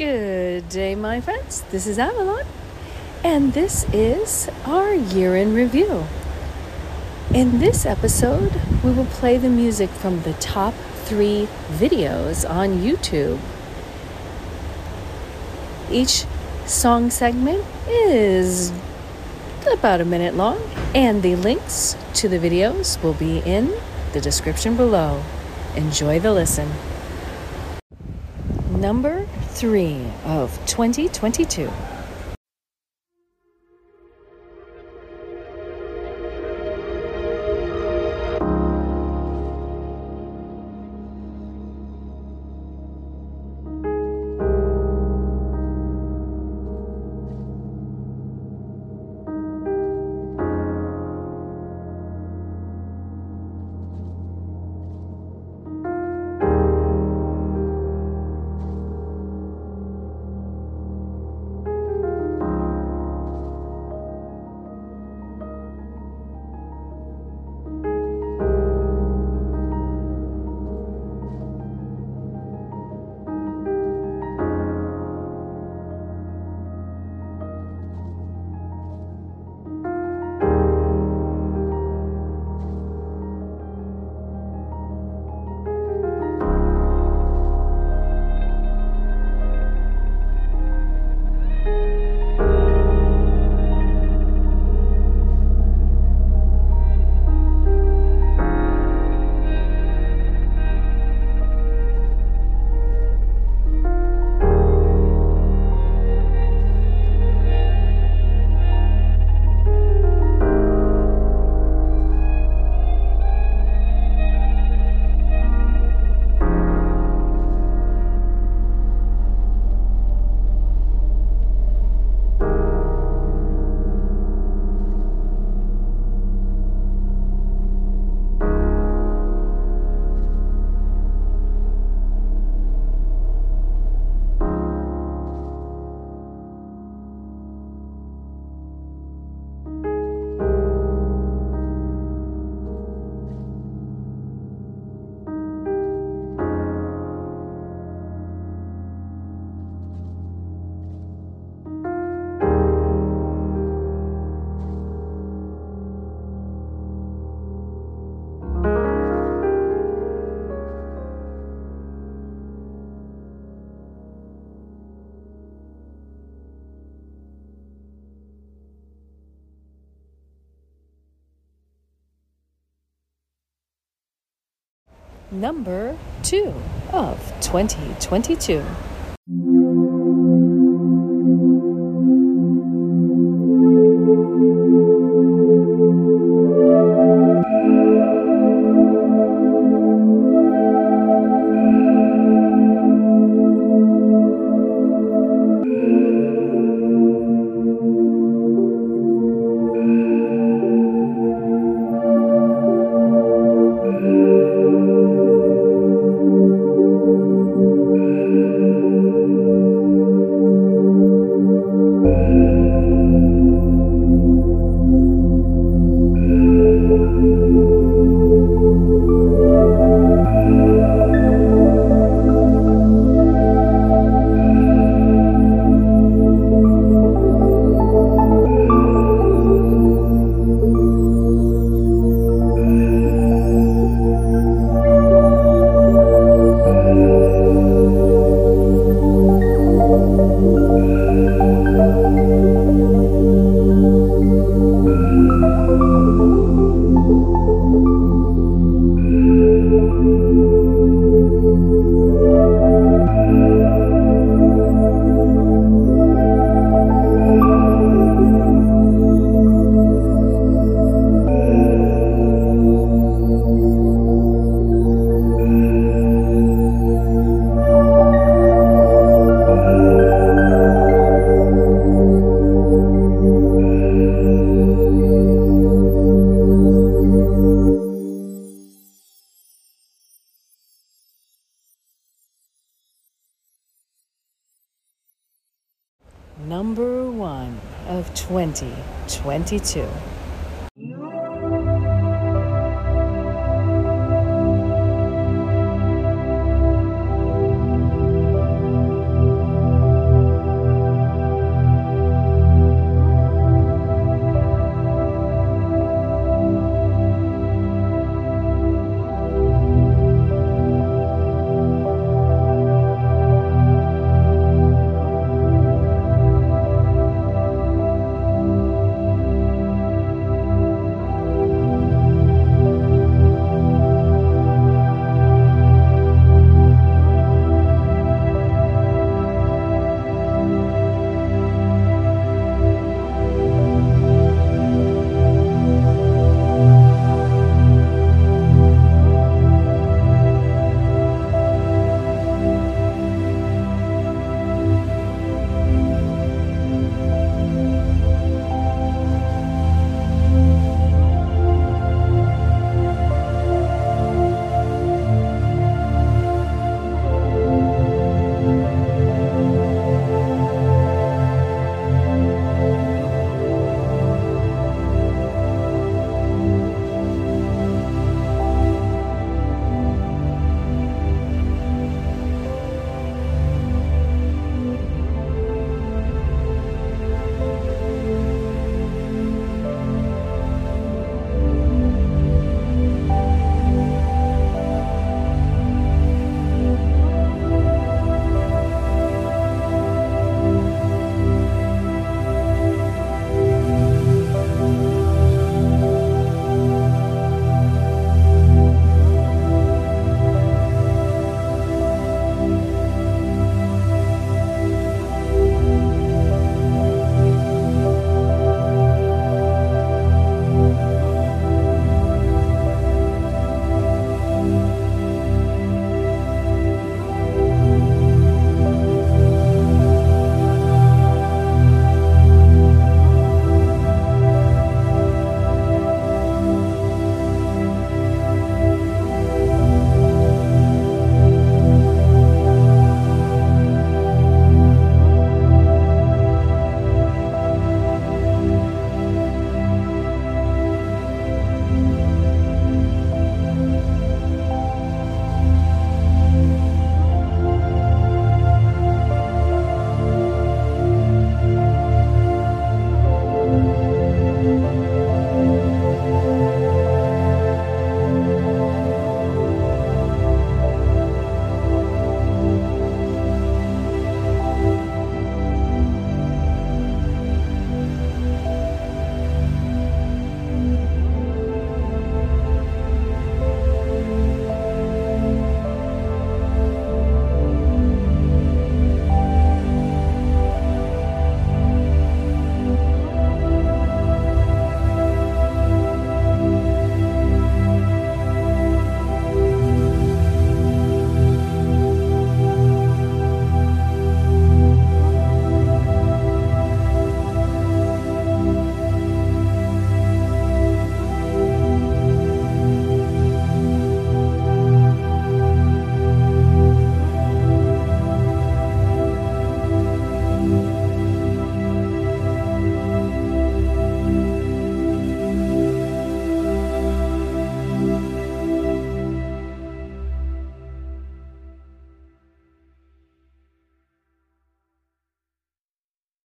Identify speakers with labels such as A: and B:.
A: Good day, my friends. This is Avalon, and this is our year in review. In this episode, we will play the music from the top three videos on YouTube. Each song segment is about a minute long, and the links to the videos will be in the description below. Enjoy the listen. Number three of 2022. Number two of 2022. Number one of 2022.